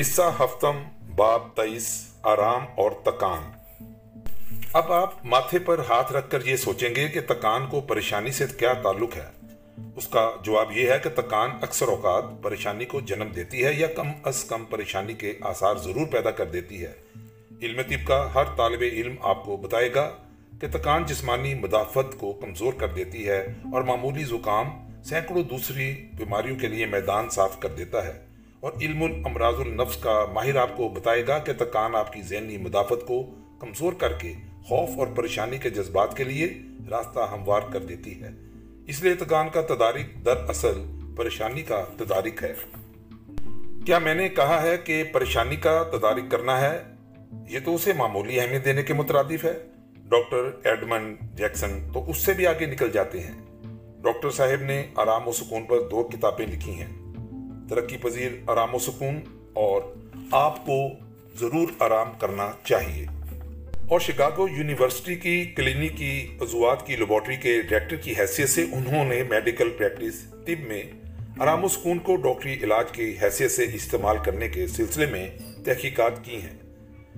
حصہ ہفتم، باب تئیس، آرام اور تکان۔ اب آپ ماتھے پر ہاتھ رکھ کر یہ سوچیں گے کہ تکان کو پریشانی سے کیا تعلق ہے۔ اس کا جواب یہ ہے کہ تکان اکثر اوقات پریشانی کو جنم دیتی ہے یا کم از کم پریشانی کے آثار ضرور پیدا کر دیتی ہے۔ علم طب کا ہر طالب علم آپ کو بتائے گا کہ تکان جسمانی مدافعت کو کمزور کر دیتی ہے اور معمولی زکام سینکڑوں دوسری بیماریوں کے لیے میدان صاف کر دیتا ہے۔ اور علم الامراض النفس کا ماہر آپ کو بتائے گا کہ تکان آپ کی ذہنی مدافعت کو کمزور کر کے، خوف اور پریشانی کے جذبات کے لیے راستہ ہموار کر دیتی ہے۔ اس لیے تکان کا تدارک در اصل پریشانی کا تدارک ہے۔ کیا میں نے کہا ہے کہ پریشانی کا تدارک کرنا ہے؟ یہ تو اسے معمولی اہمیت دینے کے مترادف ہے۔ ڈاکٹر ایڈمن جیکسن تو اس سے بھی آگے نکل جاتے ہیں۔ ڈاکٹر صاحب نے آرام و سکون پر دو کتابیں لکھی ہیں۔ ترقی پذیر آرام و سکون اور آپ کو ضرور آرام کرنا چاہیے۔ اور شکاگو یونیورسٹی کی کلینکی عضوات کی لیبارٹری کے ڈائریکٹر کی حیثیت سے انہوں نے میڈیکل پریکٹس طب میں آرام و سکون کو ڈاکٹری علاج کی حیثیت سے استعمال کرنے کے سلسلے میں تحقیقات کی ہیں۔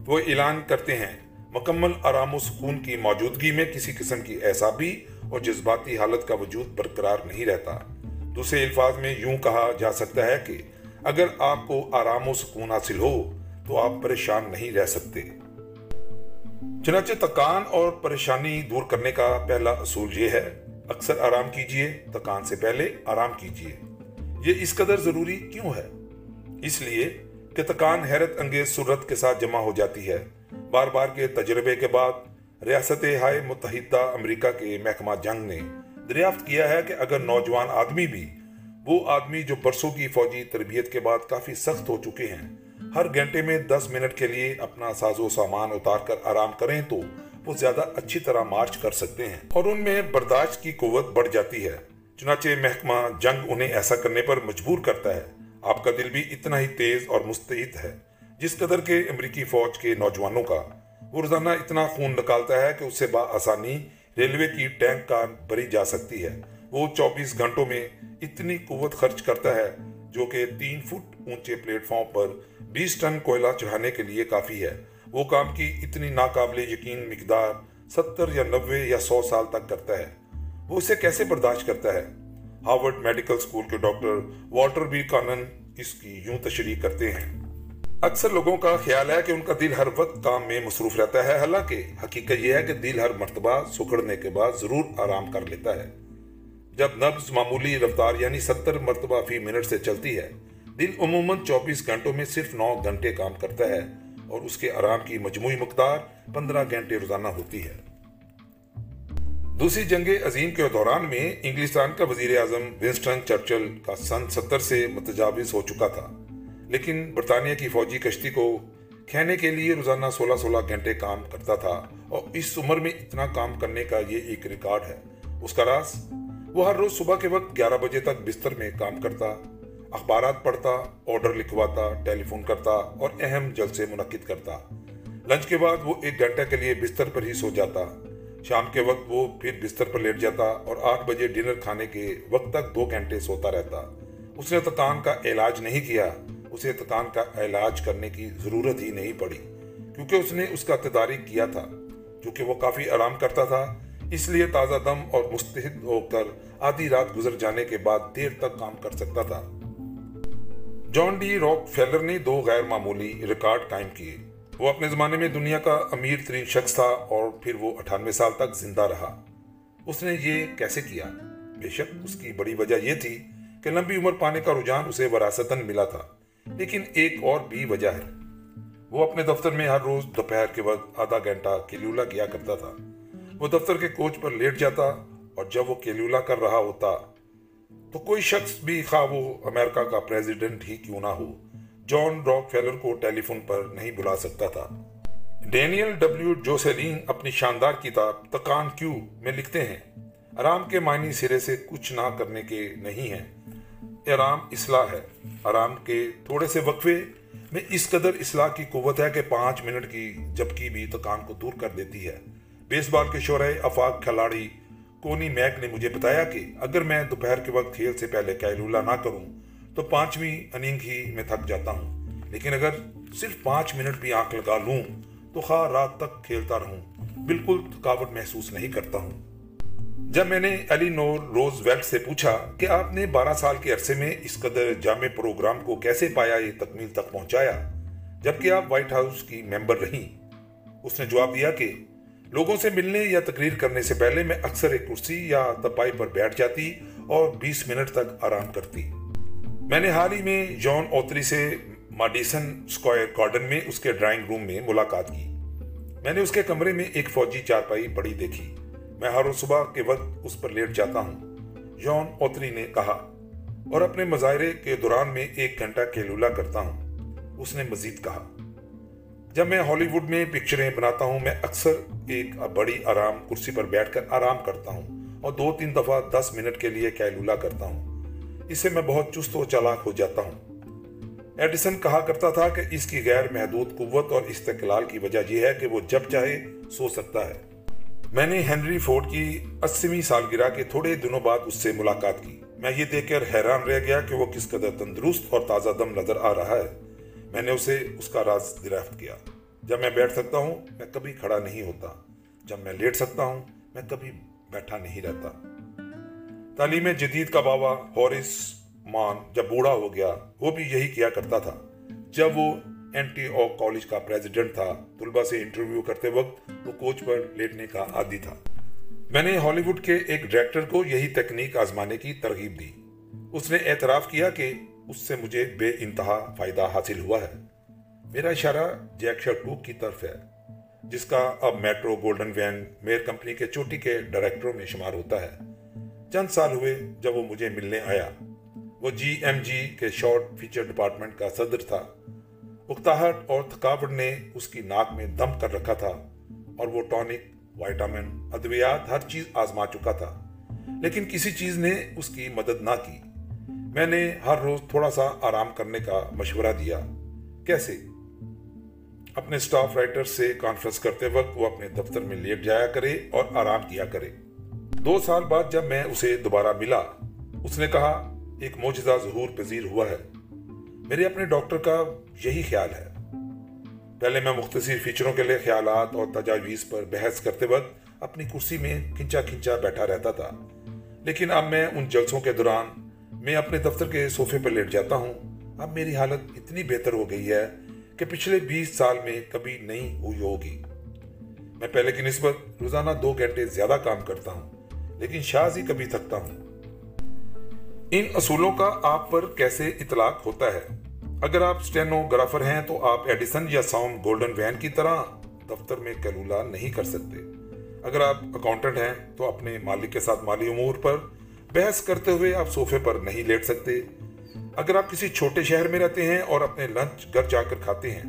وہ اعلان کرتے ہیں، مکمل آرام و سکون کی موجودگی میں کسی قسم کی اعصابی اور جذباتی حالت کا وجود برقرار نہیں رہتا۔ دوسرے الفاظ میں یوں کہا جا سکتا ہے کہ اگر آپ کو آرام و سکون حاصل ہو تو آپ پریشان نہیں رہ سکتے۔ چنانچہ تکان اور پریشانی دور کرنے کا پہلا اصول یہ ہے، اکثر آرام کیجیے، تکان سے پہلے آرام کیجیے۔ یہ اس قدر ضروری کیوں ہے؟ اس لیے کہ تکان حیرت انگیز صورت کے ساتھ جمع ہو جاتی ہے۔ بار بار کے تجربے کے بعد ریاست ہائے متحدہ امریکہ کے محکمہ جنگ نے دریافت کیا ہے کہ اگر نوجوان آدمی بھی وہ آدمی جو برسوں کی فوجی تربیت کے بعد کافی سخت ہو چکے ہیں، ہر گھنٹے میں دس منٹ کے لیے اپنا ساز و سامان اتار کر آرام کریں تو وہ زیادہ اچھی طرح مارچ کر سکتے ہیں۔ اور ان میں برداشت کی قوت بڑھ جاتی ہے۔ چنانچہ محکمہ جنگ انہیں ایسا کرنے پر مجبور کرتا ہے۔ آپ کا دل بھی اتنا ہی تیز اور مستعد ہے، جس قدر کے امریکی فوج کے نوجوانوں کا۔ وہ روزانہ اتنا خون نکالتا ہے کہ اس سے با آسانی ریلوے کی ٹینک کار بری جا سکتی ہے۔ وہ چوبیس گھنٹوں میں اتنی قوت خرچ کرتا ہے جو کہ تین فٹ اونچے پلیٹ فارم پر بیس ٹن کوئلہ چڑھانے کے لیے کافی ہے۔ وہ کام کی اتنی ناقابل یقین مقدار ستر یا نوے یا سو سال تک کرتا ہے۔ وہ اسے کیسے برداشت کرتا ہے؟ ہارورڈ میڈیکل سکول کے ڈاکٹر والٹر بی کانن اس کی یوں تشریح کرتے ہیں۔ اکثر لوگوں کا خیال ہے کہ ان کا دل ہر وقت کام میں مصروف رہتا ہے۔ حالانکہ حقیقت یہ ہے کہ دل ہر مرتبہ سکڑنے کے بعد ضرور آرام کر لیتا ہے۔ جب نبز معمولی رفتار یعنی ستر مرتبہ فی منٹ سے چلتی ہے، دل عموماً چوبیس گھنٹوں میں صرف نو گھنٹے کام کرتا ہے اور اس کے آرام کی مجموعی مقدار پندرہ گھنٹے روزانہ ہوتی ہے۔ دوسری جنگ عظیم کے دوران میں انگلستان کا وزیر اعظم ونسٹن چرچل کا سن ستر سے متجاوز ہو چکا تھا۔ لیکن برطانیہ کی فوجی کشتی کو کھینے کے لیے روزانہ سولہ سولہ گھنٹے کام کرتا تھا اور اس عمر میں اتنا کام کرنے کا یہ ایک ریکارڈ ہے۔ اس کا راز، وہ ہر روز صبح کے وقت گیارہ بجے تک بستر میں کام کرتا، اخبارات پڑھتا، آرڈر لکھواتا، ٹیلی فون کرتا اور اہم جلسے منعقد کرتا۔ لنچ کے بعد وہ ایک گھنٹے کے لیے بستر پر ہی سو جاتا۔ شام کے وقت وہ پھر بستر پر لیٹ جاتا اور آٹھ بجے ڈنر کھانے کے وقت تک دو گھنٹے سوتا رہتا۔ اس نے تتان کا علاج نہیں کیا۔ اسے تکان کا علاج کرنے کی ضرورت ہی نہیں پڑی، کیونکہ اس نے اس کا تدارک کیا تھا کیونکہ وہ کافی آرام کرتا تھا۔ اس لیے تازہ دم اور مستحد ہو کر آدھی رات گزر جانے کے بعد دیر تک کام کر سکتا تھا۔ جان ڈی راک فیلر نے دو غیر معمولی ریکارڈ قائم کیے۔ وہ اپنے زمانے میں دنیا کا امیر ترین شخص تھا اور پھر وہ اٹھانوے سال تک زندہ رہا۔ اس نے یہ کیسے کیا؟ بے شک اس کی بڑی وجہ یہ تھی کہ لمبی عمر پانے کا رجحان اسے وراثتاً ملا تھا۔ لیکن ایک اور بھی وجہ ہے۔ وہ اپنے دفتر میں ہر روز دوپہر کے وقت آدھا گھنٹہ کیلیولا کیا کرتا تھا۔ وہ دفتر کے کوچ پر لیٹ جاتا اور جب وہ کیلیولا کر رہا ہوتا تو کوئی شخص بھی خواہ وہ امریکہ کا پریزیڈنٹ ہی کیوں نہ ہو، جان راک فیلر کو ٹیلی فون پر نہیں بلا سکتا تھا۔ ڈینیل ڈبلیو جوسیلین اپنی شاندار کتاب تکان کیو میں لکھتے ہیں، آرام کے معنی سرے سے کچھ نہ کرنے کے نہیں ہیں۔ آرام اصلاح ہے۔ آرام کے تھوڑے سے وقفے میں اس قدر اصلاح کی قوت ہے کہ پانچ منٹ کی جبکی بھی تکان کو دور کر دیتی ہے۔ بیس بال کے شعرہ افاق کھلاڑی کونی میک نے مجھے بتایا کہ اگر میں دوپہر کے وقت کھیل سے پہلے کیلولا نہ کروں تو پانچویں اننگ ہی میں تھک جاتا ہوں۔ لیکن اگر صرف پانچ منٹ بھی آنکھ لگا لوں تو خواہ رات تک کھیلتا رہوں، بالکل تھکاوٹ محسوس نہیں کرتا ہوں۔ جب میں نے علی نور روز ویلٹ سے پوچھا کہ آپ نے بارہ سال کے عرصے میں اس قدر جامع پروگرام کو کیسے پایا، یہ تکمیل تک پہنچایا، جبکہ آپ وائٹ ہاؤس کی ممبر رہیں۔ اس نے جواب دیا کہ لوگوں سے ملنے یا تقریر کرنے سے پہلے میں اکثر ایک کرسی یا تپائی پر بیٹھ جاتی اور بیس منٹ تک آرام کرتی۔ میں نے حال ہی میں جان اوتری سے ماڈیسن اسکوائر گارڈن میں اس کے ڈرائنگ روم میں ملاقات کی۔ میں نے اس کے کمرے میں ایک فوجی چارپائی پڑی دیکھی۔ میں ہر صبح کے وقت اس پر لیٹ جاتا ہوں جان اوتری نے کہا، اور اپنے مظاہرے کے دوران میں ایک گھنٹہ کیلولا کرتا ہوں۔ اس نے مزید کہا، جب میں ہالی ووڈ میں پکچریں بناتا ہوں، میں اکثر ایک بڑی آرام کرسی پر بیٹھ کر آرام کرتا ہوں اور دو تین دفعہ دس منٹ کے لیے کیلولا کرتا ہوں۔ اس سے میں بہت چست و چالاک ہو جاتا ہوں۔ ایڈیسن کہا کرتا تھا کہ اس کی غیر محدود قوت اور استقلال کی وجہ یہ ہے کہ وہ جب چاہے سو سکتا ہے۔ میں نے ہنری فورڈ کی اسویں سالگرہ کے تھوڑے دنوں بعد اس سے ملاقات کی۔ میں یہ دیکھ کر حیران رہ گیا کہ وہ کس قدر تندرست اور تازہ دم نظر آ رہا ہے۔ میں نے اسے اس کا راز دریافت کیا۔ جب میں بیٹھ سکتا ہوں، میں کبھی کھڑا نہیں ہوتا۔ جب میں لیٹ سکتا ہوں، میں کبھی بیٹھا نہیں رہتا۔ تعلیم جدید کا بابا ہورس مان جب بوڑھا ہو گیا، وہ بھی یہی کیا کرتا تھا۔ جب وہ این ٹی او کالج کا پریزیڈنٹ تھا۔ طلبہ سے انٹرویو کرتے وقت وہ کوچ پر لیٹنے کا عادی تھا۔ میں نے ہالی ووڈ کے ایک ڈائریکٹر کو یہی تکنیک آزمانے کی ترغیب دی۔ اس نے اعتراف کیا کہ اس سے مجھے بے انتہا فائدہ حاصل ہوا ہے۔ میرا اشارہ جیک ٹو کی طرف ہے، جس کا اب Metro Goldwyn Mayer company کے چوٹی کے ڈائریکٹروں میں شمار ہوتا ہے۔ چند سال ہوئے جب وہ مجھے ملنے آیا۔ وہ جی ایم جی کے شارٹ فیچر ڈپارٹمنٹ کا صدر تھا۔ اکتاہٹ اور تھکاوٹ نے اس کی ناک میں دم کر رکھا تھا اور وہ ٹونک، وائٹامن، ادویات، ہر چیز آزما چکا تھا۔ لیکن کسی چیز نے اس کی مدد نہ کی۔ میں نے ہر روز تھوڑا سا آرام کرنے کا مشورہ دیا۔ کیسے؟ اپنے سٹاف رائٹر سے کانفرنس کرتے وقت وہ اپنے دفتر میں لیٹ جایا کرے اور آرام کیا کرے۔ دو سال بعد جب میں اسے دوبارہ ملا، اس نے کہا، ایک موجزہ ظہور پذیر ہوا ہے۔ میرے اپنے ڈاکٹر کا یہی خیال ہے۔ پہلے میں مختصر فیچروں کے لیے خیالات اور تجاویز پر بحث کرتے وقت اپنی کرسی میں کھنچا کھنچا بیٹھا رہتا تھا۔ لیکن اب میں ان جلسوں کے دوران میں اپنے دفتر کے صوفے پر لیٹ جاتا ہوں۔ اب میری حالت اتنی بہتر ہو گئی ہے کہ پچھلے بیس سال میں کبھی نہیں ہوئی ہوگی۔ میں پہلے کی نسبت روزانہ دو گھنٹے زیادہ کام کرتا ہوں، لیکن شاز ہی کبھی تھکتا ہوں۔ ان اصولوں کا آپ پر کیسے اطلاق ہوتا ہے؟ اگر آپ اسٹینوگرافر ہیں تو آپ ایڈیسن یا ساؤم گولڈن وین کی طرح دفتر میں کیلولا نہیں کر سکتے۔ اگر آپ اکاؤنٹنٹ ہیں تو اپنے مالک کے ساتھ مالی امور پر بحث کرتے ہوئے آپ صوفے پر نہیں لیٹ سکتے۔ اگر آپ کسی چھوٹے شہر میں رہتے ہیں اور اپنے لنچ گھر جا کر کھاتے ہیں،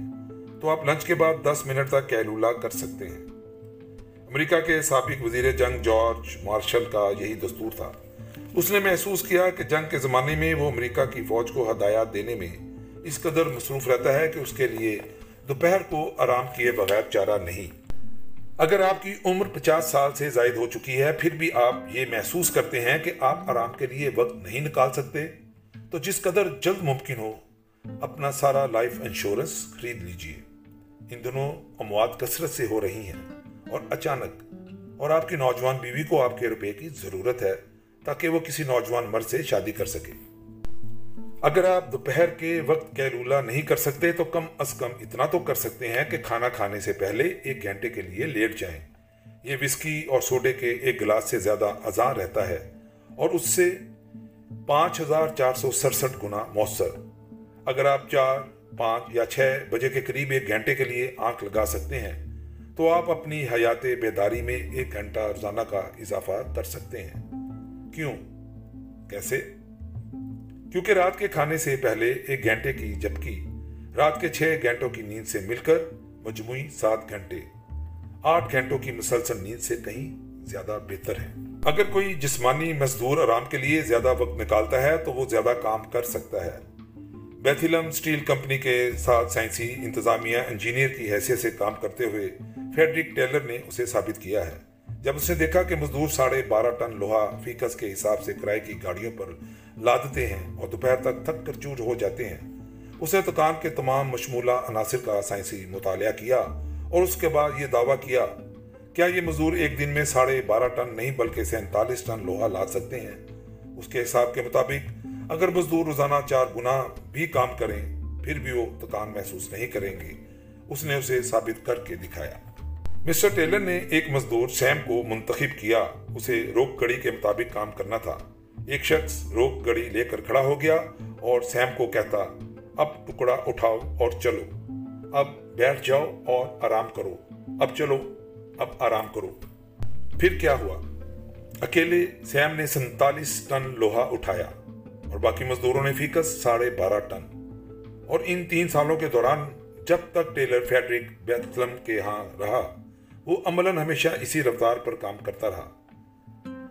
تو آپ لنچ کے بعد دس منٹ تک کیلولا کر سکتے ہیں۔ امریکہ کے سابق وزیر جنگ جارج مارشل کا یہی دستور تھا۔ اس نے محسوس کیا کہ جنگ کے زمانے میں وہ امریکہ کی فوج کو ہدایات دینے میں اس قدر مصروف رہتا ہے کہ اس کے لیے دوپہر کو آرام کیے بغیر چارہ نہیں۔ اگر آپ کی عمر پچاس سال سے زائد ہو چکی ہے، پھر بھی آپ یہ محسوس کرتے ہیں کہ آپ آرام کے لیے وقت نہیں نکال سکتے۔ تو جس قدر جلد ممکن ہو، اپنا سارا لائف انشورنس خرید لیجیے۔ ان دنوں اموات کثرت سے ہو رہی ہیں اور اچانک، اور آپ کی نوجوان بیوی کو آپ کے روپے کی ضرورت ہے۔ تاکہ وہ کسی نوجوان مرد سے شادی کر سکے۔ اگر آپ دوپہر کے وقت کیلولا نہیں کر سکتے تو کم از کم اتنا تو کر سکتے ہیں کہ کھانا کھانے سے پہلے ایک گھنٹے کے لیے لیٹ جائیں۔ یہ وسکی اور سوڈے کے ایک گلاس سے زیادہ ازاں رہتا ہے اور اس سے پانچ ہزار چار سو سڑسٹھ گنا مؤثر۔ اگر آپ چار، پانچ یا چھ بجے کے قریب ایک گھنٹے کے لیے آنکھ لگا سکتے ہیں، تو آپ اپنی حیات بیداری میں ایک گھنٹہ روزانہ کا اضافہ کر سکتے ہیں۔ کیوں؟ کیسے؟ کیونکہ رات کے کھانے سے پہلے ایک گھنٹے کی جبکہ رات کے چھ گھنٹوں کی نیند سے مل کر مجموعی سات گھنٹے۔ آٹھ گھنٹوں کی مسلسل نیند سے کہیں زیادہ بہتر ہے اگر کوئی جسمانی مزدور آرام کے لیے زیادہ وقت نکالتا ہے تو وہ زیادہ کام کر سکتا ہے۔ بیتھلم سٹیل کمپنی کے ساتھ سائنسی انتظامیہ انجینئر کی حیثیت سے کام کرتے ہوئے فیڈرک ٹیلر نے اسے ثابت کیا ہے۔ جب اس نے دیکھا کہ مزدور ساڑھے بارہ ٹن لوہا فیکس کے حساب سے کرائے کی گاڑیوں پر لادتے ہیں اور دوپہر تک تھک کر چور ہو جاتے ہیں، اس نے تکان کے تمام مشمولہ عناصر کا سائنسی مطالعہ کیا اور اس کے بعد یہ دعویٰ کیا کیا یہ مزدور ایک دن میں ساڑھے بارہ ٹن نہیں بلکہ سینتالیس ٹن لوہا لا سکتے ہیں؟ اس کے حساب کے مطابق، اگر مزدور روزانہ چار گنا بھی کام کریں، پھر بھی وہ تکان محسوس نہیں کریں گے۔ اس نے اسے ثابت کر کے دکھایا۔ مسٹر ٹیلر نے ایک مزدور سیم کو منتخب کیا۔ اسے روک گڑی کے مطابق کام کرنا تھا۔ ایک شخص روک گڑی لے کر کھڑا ہو گیا اور سیم کو کہتا، اب ٹکڑا اٹھاؤ اور چلو۔ اب بیٹھ جاؤ اور آرام کرو۔ اب چلو، اب آرام کرو۔ پھر کیا ہوا؟ اکیلے سیم نے سنتالیس ٹن لوہا اٹھایا اور باقی مزدوروں نے فیکس ساڑھے بارہ ٹن۔ اور ان تین سالوں کے دوران جب تک ٹیلر فیڈرک بیتلم کے ہاں رہا وہ عملاً ہمیشہ اسی رفتار پر کام کرتا رہا۔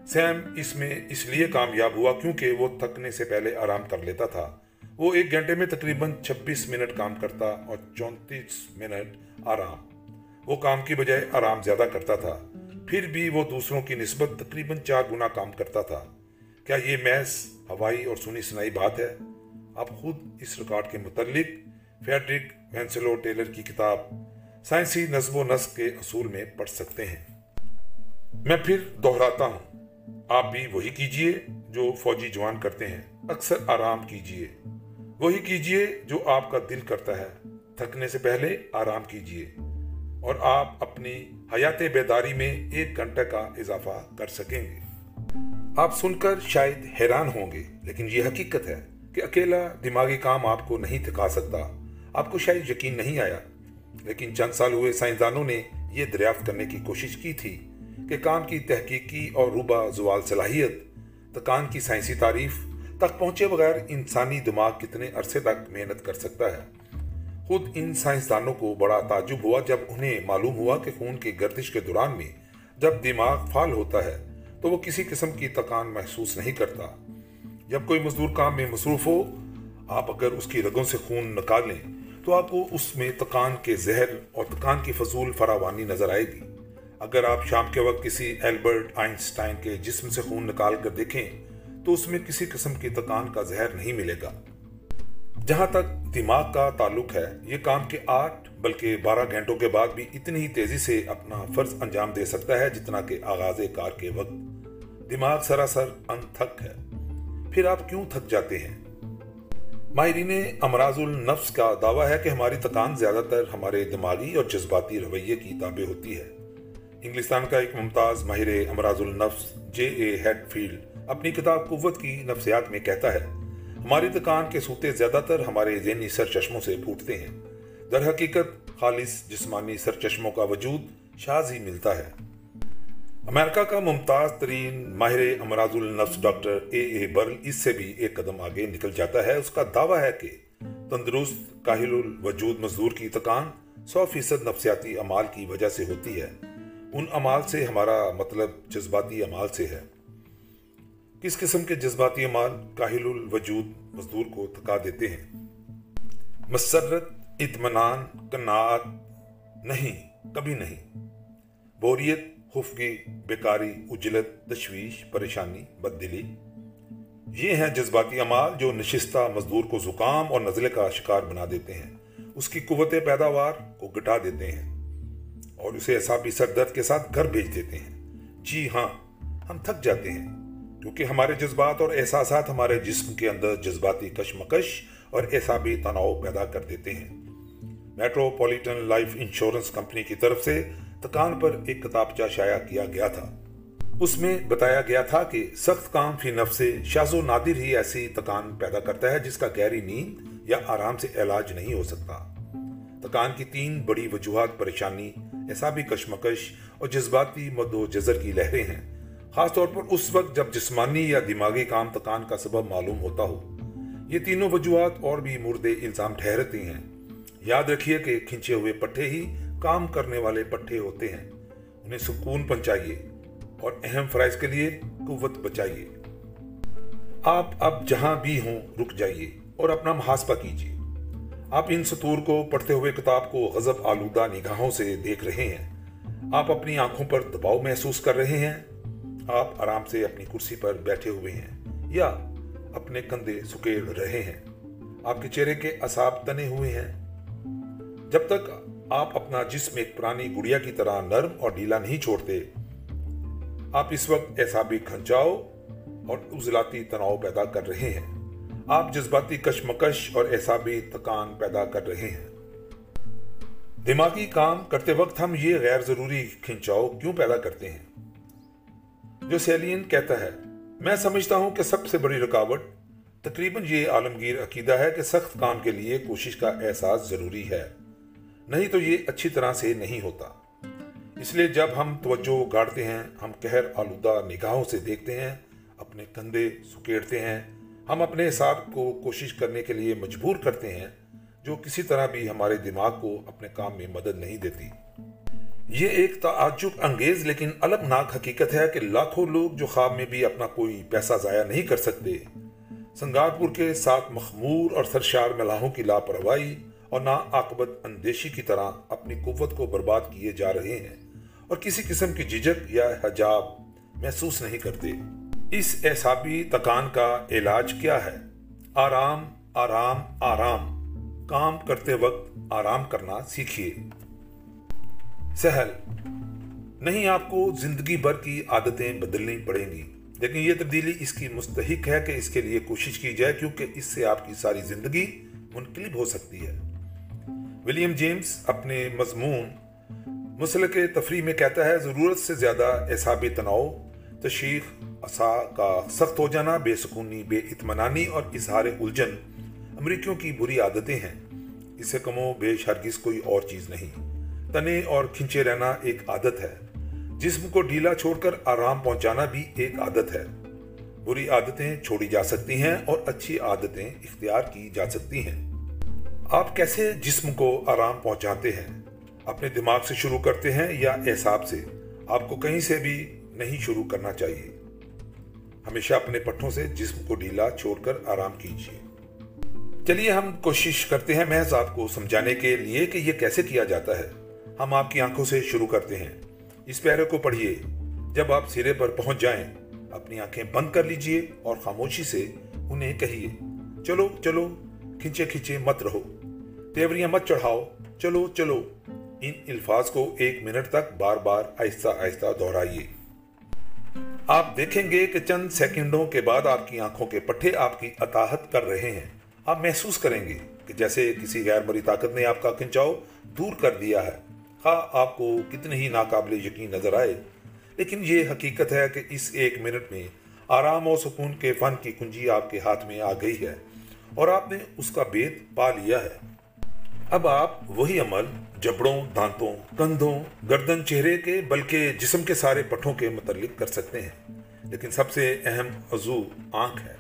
سیم اس میں اس لیے کامیاب ہوا کیونکہ وہ تھکنے سے پہلے آرام کر لیتا تھا۔ وہ ایک گھنٹے میں تقریباً چھبیس منٹ کام کرتا اور چونتیس منٹ آرام۔ وہ کام کی بجائے آرام زیادہ کرتا تھا۔ پھر بھی وہ دوسروں کی نسبت تقریباً چار گنا کام کرتا تھا۔ کیا یہ محض ہوائی اور سنی سنائی بات ہے؟ آپ خود اس ریکارڈ کے متعلق فیڈرک وینسلو ٹیلر کی کتاب سائنسی نظم و نسق کے اصول میں پڑھ سکتے ہیں۔ میں پھر دہراتا ہوں۔ آپ بھی وہی کیجیے جو فوجی جوان کرتے ہیں۔ اکثر آرام کیجیے۔ وہی کیجیے جو آپ کا دل کرتا ہے۔ تھکنے سے پہلے آرام کیجیے۔ اور آپ اپنی حیات بیداری میں ایک گھنٹہ کا اضافہ کر سکیں گے۔ آپ سن کر شاید حیران ہوں گے، لیکن یہ حقیقت ہے کہ اکیلا دماغی کام آپ کو نہیں تھکا سکتا۔ آپ کو شاید یقین نہیں آیا لیکن چند سال ہوئے سائنسدانوں نے یہ دریافت کرنے کی کوشش کی تھی کہ کام کی تحقیقی اور روبہ زوال صلاحیت، تکان کی سائنسی تعریف تک پہنچے بغیر انسانی دماغ کتنے عرصے تک محنت کر سکتا ہے۔ خود ان سائنسدانوں کو بڑا تعجب ہوا جب انہیں معلوم ہوا کہ خون کی گردش کے دوران میں جب دماغ فعال ہوتا ہے تو وہ کسی قسم کی تکان محسوس نہیں کرتا۔ جب کوئی مزدور کام میں مصروف ہو، آپ اگر اس کی رگوں سے خون نکالیں تو آپ کو اس میں تکان کے زہر اور تکان کی فضول فراوانی نظر آئے گی۔ اگر آپ شام کے وقت کسی ایلبرٹ آئنسٹائن کے جسم سے خون نکال کر دیکھیں، تو اس میں کسی قسم کی تکان کا زہر نہیں ملے گا۔ جہاں تک دماغ کا تعلق ہے، یہ کام کے آٹھ بلکہ بارہ گھنٹوں کے بعد بھی اتنی ہی تیزی سے اپنا فرض انجام دے سکتا ہے جتنا کہ آغاز کار کے وقت۔ دماغ سراسر انتھک ہے۔ پھر آپ کیوں تھک جاتے ہیں؟ ماہرین امراض النفس کا دعویٰ ہے کہ ہماری تکان زیادہ تر ہمارے دماغی اور جذباتی رویے کی تابع ہوتی ہے۔ انگلستان کا ایک ممتاز ماہر امراض النفس جے اے ہیڈ فیلڈ اپنی کتاب قوت کی نفسیات میں کہتا ہے، ہماری دکان کے سوتے زیادہ تر ہمارے ذہنی سر چشموں سے پھوٹتے ہیں۔ در حقیقت خالص جسمانی سر چشموں کا وجود شاز ہی ملتا ہے۔ امریکہ کا ممتاز ترین ماہر امراض النفس ڈاکٹر اے اے برل اس سے بھی ایک قدم آگے نکل جاتا ہے۔ اس کا دعویٰ ہے کہ تندرست، کاہل الوجود مزدور کی تکان سو فیصد نفسیاتی امال کی وجہ سے ہوتی ہے۔ ان امال سے ہمارا مطلب جذباتی امال سے ہے۔ کس قسم کے جذباتی عمال کاہل الوجود مزدور کو تھکا دیتے ہیں؟ مسرت، اطمینان کناعت نہیں، کبھی نہیں۔ بوریت خفگی، بیکاری، اجلت، تشویش، پریشانی بد دلی یہ ہیں جذباتی عمال جو نشستہ مزدور کو زکام اور نزلے کا شکار بنا دیتے ہیں۔ اس کی قوت پیداوار کو گٹا دیتے ہیں اور اسے احسابی سر درد کے ساتھ گھر بھیج دیتے ہیں۔ جی ہاں ہم تھک جاتے ہیں کیونکہ ہمارے جذبات اور احساسات ہمارے جسم کے اندر جذباتی کشمکش اور احسابی تناؤ پیدا کر دیتے ہیں۔ میٹروپولیٹن لائف انشورنس کمپنی کی طرف سے تکان پر ایک کتابچہ شائع کیا گیا تھا۔ اس میں بتایا گیا تھا کہ سخت کام فی نفس شاز و نادر ہی ایسی تکان پیدا کرتا ہے جس کا گہری نیند یا آرام سے علاج نہیں ہو سکتا۔ تکان کی تین بڑی وجوہات پریشانی احسابی کشمکش اور جذباتی مد و جزر کی لہریں ہیں۔ خاص طور پر اس وقت جب جسمانی یا دماغی کام تکان کا سبب معلوم ہوتا ہو۔ یہ تینوں وجوہات اور بھی مردے الزام ٹھہرتی ہیں۔ یاد رکھیے کہ کھنچے ہوئے پٹھے ہی کام کرنے والے پٹھے ہوتے ہیں۔ انہیں سکون پہنچائیے اور اہم فرائض کے لیے قوت بچائیے۔ آپ اب جہاں بھی ہوں، رک جائیے اور اپنا محاسبہ کیجیے۔ آپ ان سطور کو پڑھتے ہوئے کتاب کو غضب آلودہ نگاہوں سے دیکھ رہے ہیں۔ آپ اپنی آنکھوں پر دباؤ محسوس کر رہے ہیں۔ آپ آرام سے اپنی کرسی پر بیٹھے ہوئے ہیں یا اپنے کندھے سکیڑ رہے ہیں۔ آپ کے چہرے کے اصاب تنے ہوئے ہیں۔ جب تک آپ اپنا جسم ایک پرانی گڑیا کی طرح نرم اور ڈھیلا نہیں چھوڑتے۔ آپ اس وقت احسابی کھنچاؤ اور ازلاتی تناؤ پیدا کر رہے ہیں۔ آپ جذباتی کشمکش اور احسابی تکان پیدا کر رہے ہیں۔ دماغی کام کرتے وقت ہم یہ غیر ضروری کھنچاؤ کیوں پیدا کرتے ہیں؟ جو سیلین کہتا ہے، میں سمجھتا ہوں کہ سب سے بڑی رکاوٹ تقریباً یہ عالمگیر عقیدہ ہے کہ سخت کام کے لیے کوشش کا احساس ضروری ہے۔ نہیں تو یہ اچھی طرح سے نہیں ہوتا۔ اس لیے جب ہم توجہ گاڑتے ہیں، ہم کہر آلودہ نگاہوں سے دیکھتے ہیں، اپنے کندھے سکیڑتے ہیں، ہم اپنے حساب کو کوشش کرنے کے لیے مجبور کرتے ہیں، جو کسی طرح بھی ہمارے دماغ کو اپنے کام میں مدد نہیں دیتی۔ یہ ایک تعجب انگیز لیکن المناک حقیقت ہے کہ لاکھوں لوگ جو خواب میں بھی اپنا کوئی پیسہ ضائع نہیں کر سکتے۔ سنگارپور کے ساتھ مخمور اور سرشار ملاحوں کی لاپرواہی اور نا آکبت اندیشی کی طرح اپنی قوت کو برباد کیے جا رہے ہیں اور کسی قسم کی جھجک یا حجاب محسوس نہیں کرتے۔ اس احسابی تکان کا علاج کیا ہے؟ آرام آرام آرام۔ کام کرتے وقت آرام کرنا سیکھیے۔ سہل۔ نہیں، آپ کو زندگی بھر کی عادتیں بدلنی پڑیں گی، لیکن یہ تبدیلی اس کی مستحق ہے کہ اس کے لیے کوشش کی جائے، کیونکہ اس سے آپ کی ساری زندگی منقلب ہو سکتی ہے۔ ولیم جیمز اپنے مضمون مسلک تفریح میں کہتا ہے، ضرورت سے زیادہ احسابی تناؤ تشیخ اصا کا سخت ہو جانا، بے سکونی، بے اطمینانی اور اظہار الجھن امریکیوں کی بری عادتیں ہیں۔ اسے کمو بیش ہرگز کوئی اور چیز نہیں۔ تنے اور کھنچے رہنا ایک عادت ہے۔ جسم کو ڈھیلا چھوڑ کر آرام پہنچانا بھی ایک عادت ہے۔ بری عادتیں چھوڑی جا سکتی ہیں اور اچھی عادتیں اختیار کی جا سکتی ہیں۔ آپ کیسے جسم کو آرام پہنچاتے ہیں؟ اپنے دماغ سے شروع کرتے ہیں یا احساب سے؟ آپ کو کہیں سے بھی نہیں شروع کرنا چاہیے۔ ہمیشہ اپنے پٹھوں سے جسم کو ڈھیلا چھوڑ کر آرام کیجیے۔ چلیے، ہم کوشش کرتے ہیں محض آپ کو سمجھانے کے لیے کہ یہ کیسے کیا جاتا ہے۔ ہم آپ کی آنکھوں سے شروع کرتے ہیں۔ اس پیرے کو پڑھیے۔ جب آپ سرے پر پہنچ جائیں، اپنی آنکھیں بند کر لیجیے اور خاموشی سے انہیں کہیے، چلو چلو، کھنچے کھنچے مت رہو۔ تیوریاں مت چڑھاؤ۔ چلو چلو۔ ان الفاظ کو ایک منٹ تک بار بار آہستہ آہستہ دہرائیے۔ آپ دیکھیں گے کہ چند سیکنڈوں کے بعد آپ کی آنکھوں کے پٹھے آپ کی اطاحت کر رہے ہیں۔ آپ محسوس کریں گے کہ جیسے کسی غیر مری طاقت نے آپ کا کھنچاؤ دور کر دیا ہے۔ خواہ آپ کو کتنے ہی ناقابل یقین نظر آئے۔ لیکن یہ حقیقت ہے کہ اس ایک منٹ میں آرام و سکون کے فن کی کنجی آپ کے ہاتھ میں آ گئی ہے اور آپ نے اس کا بیت پا لیا ہے۔ اب آپ وہی عمل جبڑوں، دانتوں، کندھوں، گردن چہرے کے بلکہ جسم کے سارے پٹھوں کے متعلق کر سکتے ہیں۔ لیکن سب سے اہم عضو آنکھ ہے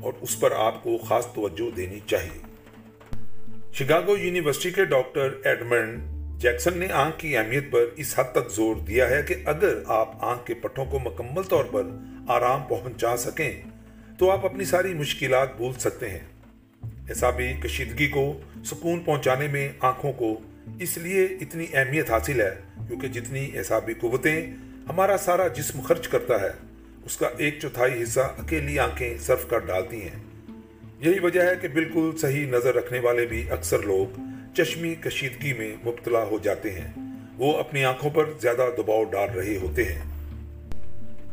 اور اس پر آپ کو خاص توجہ دینی چاہیے۔ شکاگو یونیورسٹی کے ڈاکٹر ایڈمنڈ جیکسن نے آنکھ کی اہمیت پر اس حد تک زور دیا ہے کہ اگر آپ آنکھ کے پٹھوں کو مکمل طور پر آرام پہنچا سکیں، تو آپ اپنی ساری مشکلات بھول سکتے ہیں۔ حسابی کشیدگی کو سکون پہنچانے میں آنکھوں کو اس لیے اتنی اہمیت حاصل ہے کیونکہ جتنی احسابی قوتیں ہمارا سارا جسم خرچ کرتا ہے، اس کا ایک چوتھائی حصہ اکیلی آنکھیں صرف کر ڈالتی ہیں۔ یہی وجہ ہے کہ بالکل صحیح نظر رکھنے والے بھی اکثر لوگ چشمی کشیدگی میں مبتلا ہو جاتے ہیں۔ وہ اپنی آنکھوں پر زیادہ دباؤ ڈال رہے ہوتے ہیں۔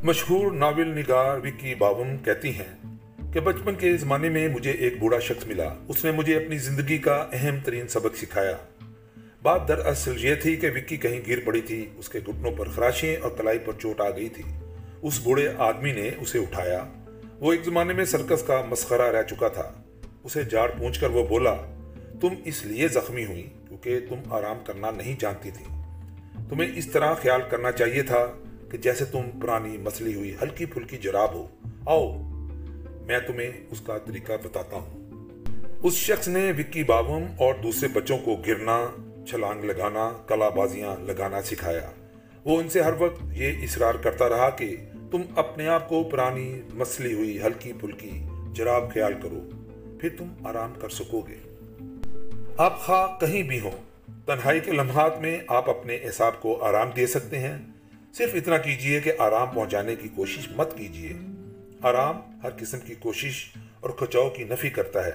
مشہور ناول نگار وکی باون کہتی ہیں کہ بچپن کے زمانے میں مجھے ایک بوڑھا شخص ملا۔ اس نے مجھے اپنی زندگی کا اہم ترین سبق سکھایا۔ بات دراصل یہ تھی کہ وکی کہیں گر پڑی تھی، اس کے گھٹنوں پر خراشیں اور کلائی پر چوٹ آ گئی تھی۔ اس بوڑھے آدمی نے اسے اٹھایا۔ وہ ایک زمانے میں سرکس کا مسخرہ رہ چکا تھا۔ اسے جاڑ پونچھ کر وہ بولا، تم اس لیے زخمی ہوئی کیونکہ تم آرام کرنا نہیں جانتی تھی۔ تمہیں اس طرح خیال کرنا چاہیے تھا کہ جیسے تم پرانی مسلی ہوئی ہلکی پھلکی جراب ہو۔ آؤ میں تمہیں اس کا طریقہ بتاتا ہوں۔ اس شخص نے وکی باوم اور دوسرے بچوں کو گرنا، چھلانگ لگانا کلا بازیاں لگانا سکھایا۔ وہ ان سے ہر وقت یہ اصرار کرتا رہا کہ تم اپنے آپ کو پرانی، مسلی ہوئی، ہلکی پھلکی، جراب خیال کرو، پھر تم آرام کر سکو گے۔ آپ خواہ کہیں بھی ہوں، تنہائی کے لمحات میں آپ اپنے احساب کو آرام دے سکتے ہیں۔ صرف اتنا کیجیے کہ آرام پہنچانے کی کوشش مت کیجیے۔ آرام ہر قسم کی کوشش اور کھچاؤ کی نفی کرتا ہے۔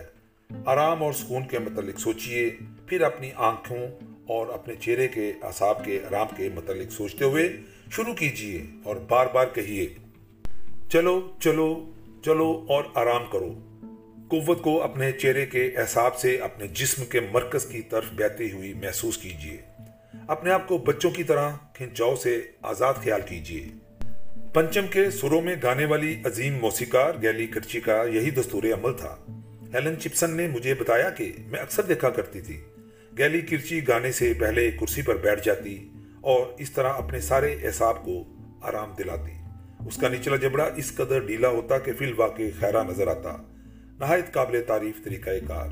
آرام اور سکون کے متعلق سوچئے، پھر اپنی آنکھوں اور اپنے چہرے کے اعصاب کے آرام کے متعلق سوچتے ہوئے شروع کیجیے اور بار بار کہیے چلو چلو چلو اور آرام کرو۔ قوت کو اپنے چہرے کے احساب سے اپنے جسم کے مرکز کی طرف بہتی ہوئی محسوس کیجیے۔ اپنے آپ کو بچوں کی طرح کھنچاؤ سے آزاد خیال کیجیے۔ پنچم کے سروں میں گانے والی عظیم موسیقار گیلی کرچی کا یہی دستور عمل تھا۔ ہیلن چپسن نے مجھے بتایا کہ میں اکثر دیکھا کرتی تھی۔ گیلی کرچی گانے سے پہلے کرسی پر بیٹھ جاتی اور اس طرح اپنے سارے احساب کو آرام دلاتی۔ اس کا نچلا جبڑا اس قدر ڈھیلا ہوتا کہ فی الواقع خیرہ نظر آتا۔ نہایت قابل تعریف طریقہ کار۔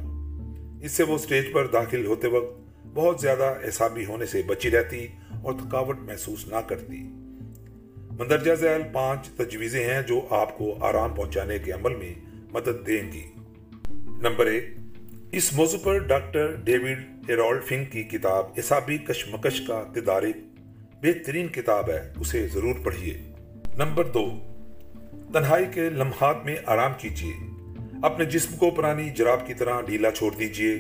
اس سے وہ سٹیج پر داخل ہوتے وقت بہت زیادہ احسابی ہونے سے بچی رہتی اور تھکاوٹ محسوس نہ کرتی۔ مندرجہ ذیل پانچ تجویزیں ہیں جو آپ کو آرام پہنچانے کے عمل میں مدد دیں گی۔ نمبر ایک، اس موضوع پر ڈاکٹر ڈیوڈ ہیرولڈ فنگ کی کتاب احسابی کشمکش کا تدارک بہترین کتاب ہے، اسے ضرور پڑھیے۔ نمبر دو، تنہائی کے لمحات میں آرام کیجیے۔ اپنے جسم کو پرانی جراب کی طرح ڈھیلا چھوڑ دیجیے۔